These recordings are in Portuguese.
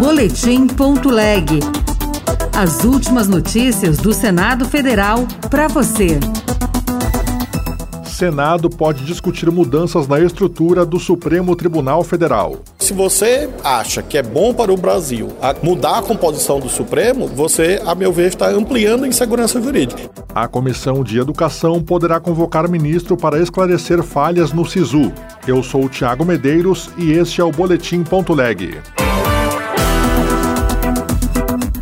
Boletim.leg. As últimas notícias do Senado Federal para você. Senado pode discutir mudanças na estrutura do Supremo Tribunal Federal. Se você acha que é bom para o Brasil mudar a composição do Supremo, você, a meu ver, está ampliando a insegurança jurídica. A Comissão de Educação poderá convocar ministro para esclarecer falhas no SISU. Eu sou o Tiago Medeiros e este é o Boletim.leg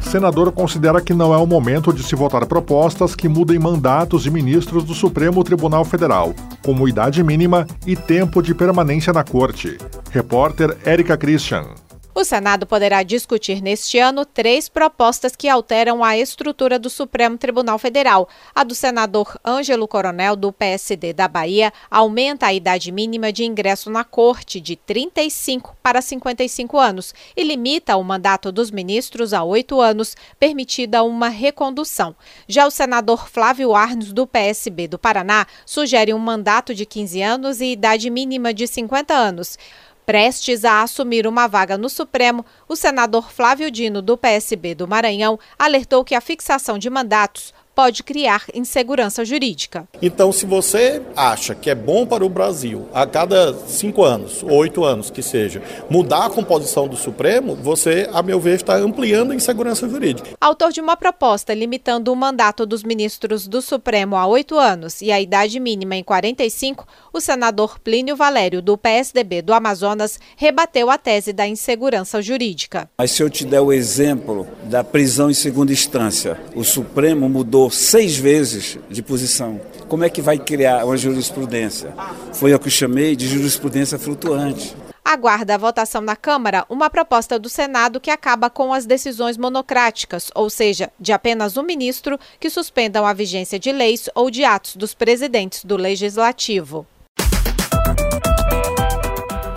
senador considera que não é o momento de se votar propostas que mudem mandatos de ministros do Supremo Tribunal Federal, como idade mínima e tempo de permanência na corte. Repórter Érica Christian. O Senado poderá discutir neste ano três propostas que alteram a estrutura do Supremo Tribunal Federal. A do senador Ângelo Coronel, do PSD da Bahia, aumenta a idade mínima de ingresso na Corte de 35 para 55 anos e limita o mandato dos ministros a oito anos, permitida uma recondução. Já o senador Flávio Arnes, do PSB do Paraná, sugere um mandato de 15 anos e idade mínima de 50 anos. Prestes a assumir uma vaga no Supremo, o senador Flávio Dino, do PSB do Maranhão, alertou que a fixação de mandatos pode criar insegurança jurídica. Então, se você acha que é bom para o Brasil, a cada cinco anos, oito anos que seja, mudar a composição do Supremo, você, a meu ver, está ampliando a insegurança jurídica. Autor de uma proposta limitando o mandato dos ministros do Supremo a oito anos e a idade mínima em 45, o senador Plínio Valério, do PSDB do Amazonas, rebateu a tese da insegurança jurídica. Mas se eu te der o exemplo da prisão em segunda instância, o Supremo seis vezes de posição. Como é que vai criar uma jurisprudência? Foi o que eu chamei de jurisprudência flutuante. Aguarda a votação na Câmara uma proposta do Senado que acaba com as decisões monocráticas, ou seja, de apenas um ministro que suspendam a vigência de leis ou de atos dos presidentes do Legislativo.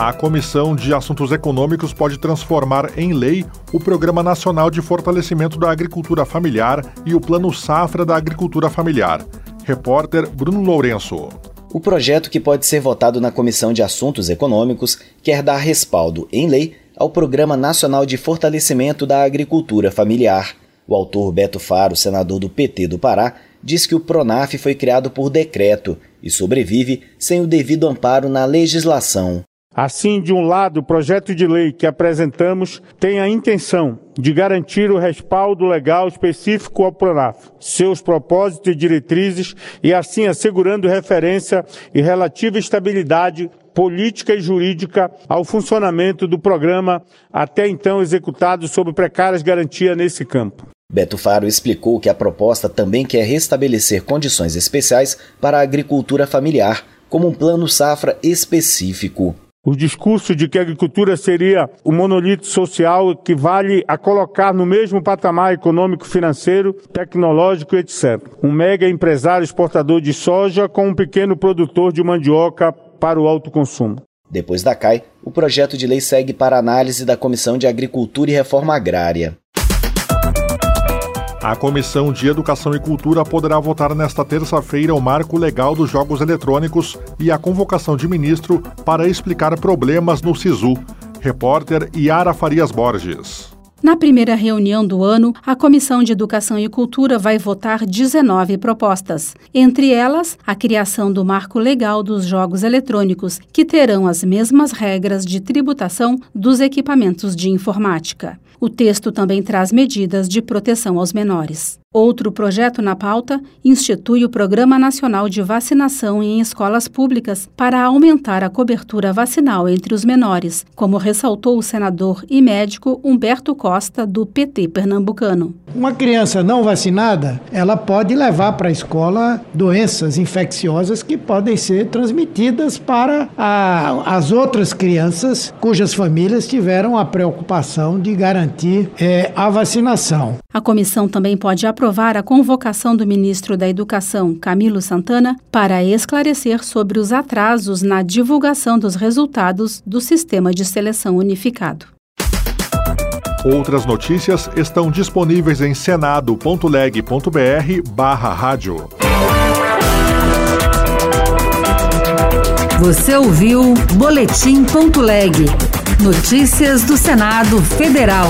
A Comissão de Assuntos Econômicos pode transformar em lei o Programa Nacional de Fortalecimento da Agricultura Familiar e o Plano Safra da Agricultura Familiar. Repórter Bruno Lourenço. O projeto que pode ser votado na Comissão de Assuntos Econômicos quer dar respaldo em lei ao Programa Nacional de Fortalecimento da Agricultura Familiar. O autor Beto Faro, senador do PT do Pará, diz que o PRONAF foi criado por decreto e sobrevive sem o devido amparo na legislação. Assim, de um lado, o projeto de lei que apresentamos tem a intenção de garantir o respaldo legal específico ao PRONAF, seus propósitos e diretrizes e assim assegurando referência e relativa estabilidade política e jurídica ao funcionamento do programa até então executado sob precárias garantias nesse campo. Beto Faro explicou que a proposta também quer restabelecer condições especiais para a agricultura familiar, como um plano safra específico. O discurso de que a agricultura seria o monolito social equivale a colocar no mesmo patamar econômico, financeiro, tecnológico, etc. Um mega empresário exportador de soja com um pequeno produtor de mandioca para o autoconsumo. Depois da CAI, o projeto de lei segue para análise da Comissão de Agricultura e Reforma Agrária. A Comissão de Educação e Cultura poderá votar nesta terça-feira o marco legal dos jogos eletrônicos e a convocação de ministro para explicar problemas no SISU. Repórter Yara Farias Borges. Na primeira reunião do ano, a Comissão de Educação e Cultura vai votar 19 propostas. Entre elas, a criação do marco legal dos jogos eletrônicos, que terão as mesmas regras de tributação dos equipamentos de informática. O texto também traz medidas de proteção aos menores. Outro projeto na pauta institui o Programa Nacional de Vacinação em escolas públicas para aumentar a cobertura vacinal entre os menores, como ressaltou o senador e médico Humberto Costa, do PT pernambucano. Uma criança não vacinada, ela pode levar para a escola doenças infecciosas que podem ser transmitidas para a, as outras crianças cujas famílias tiveram a preocupação de garantir é, a vacinação. A comissão também pode aprovar aprovar a convocação do ministro da Educação, Camilo Santana, para esclarecer sobre os atrasos na divulgação dos resultados do Sistema de Seleção Unificado. Outras notícias estão disponíveis em senado.leg.br barra rádio. Você ouviu Boletim.leg Notícias do Senado Federal.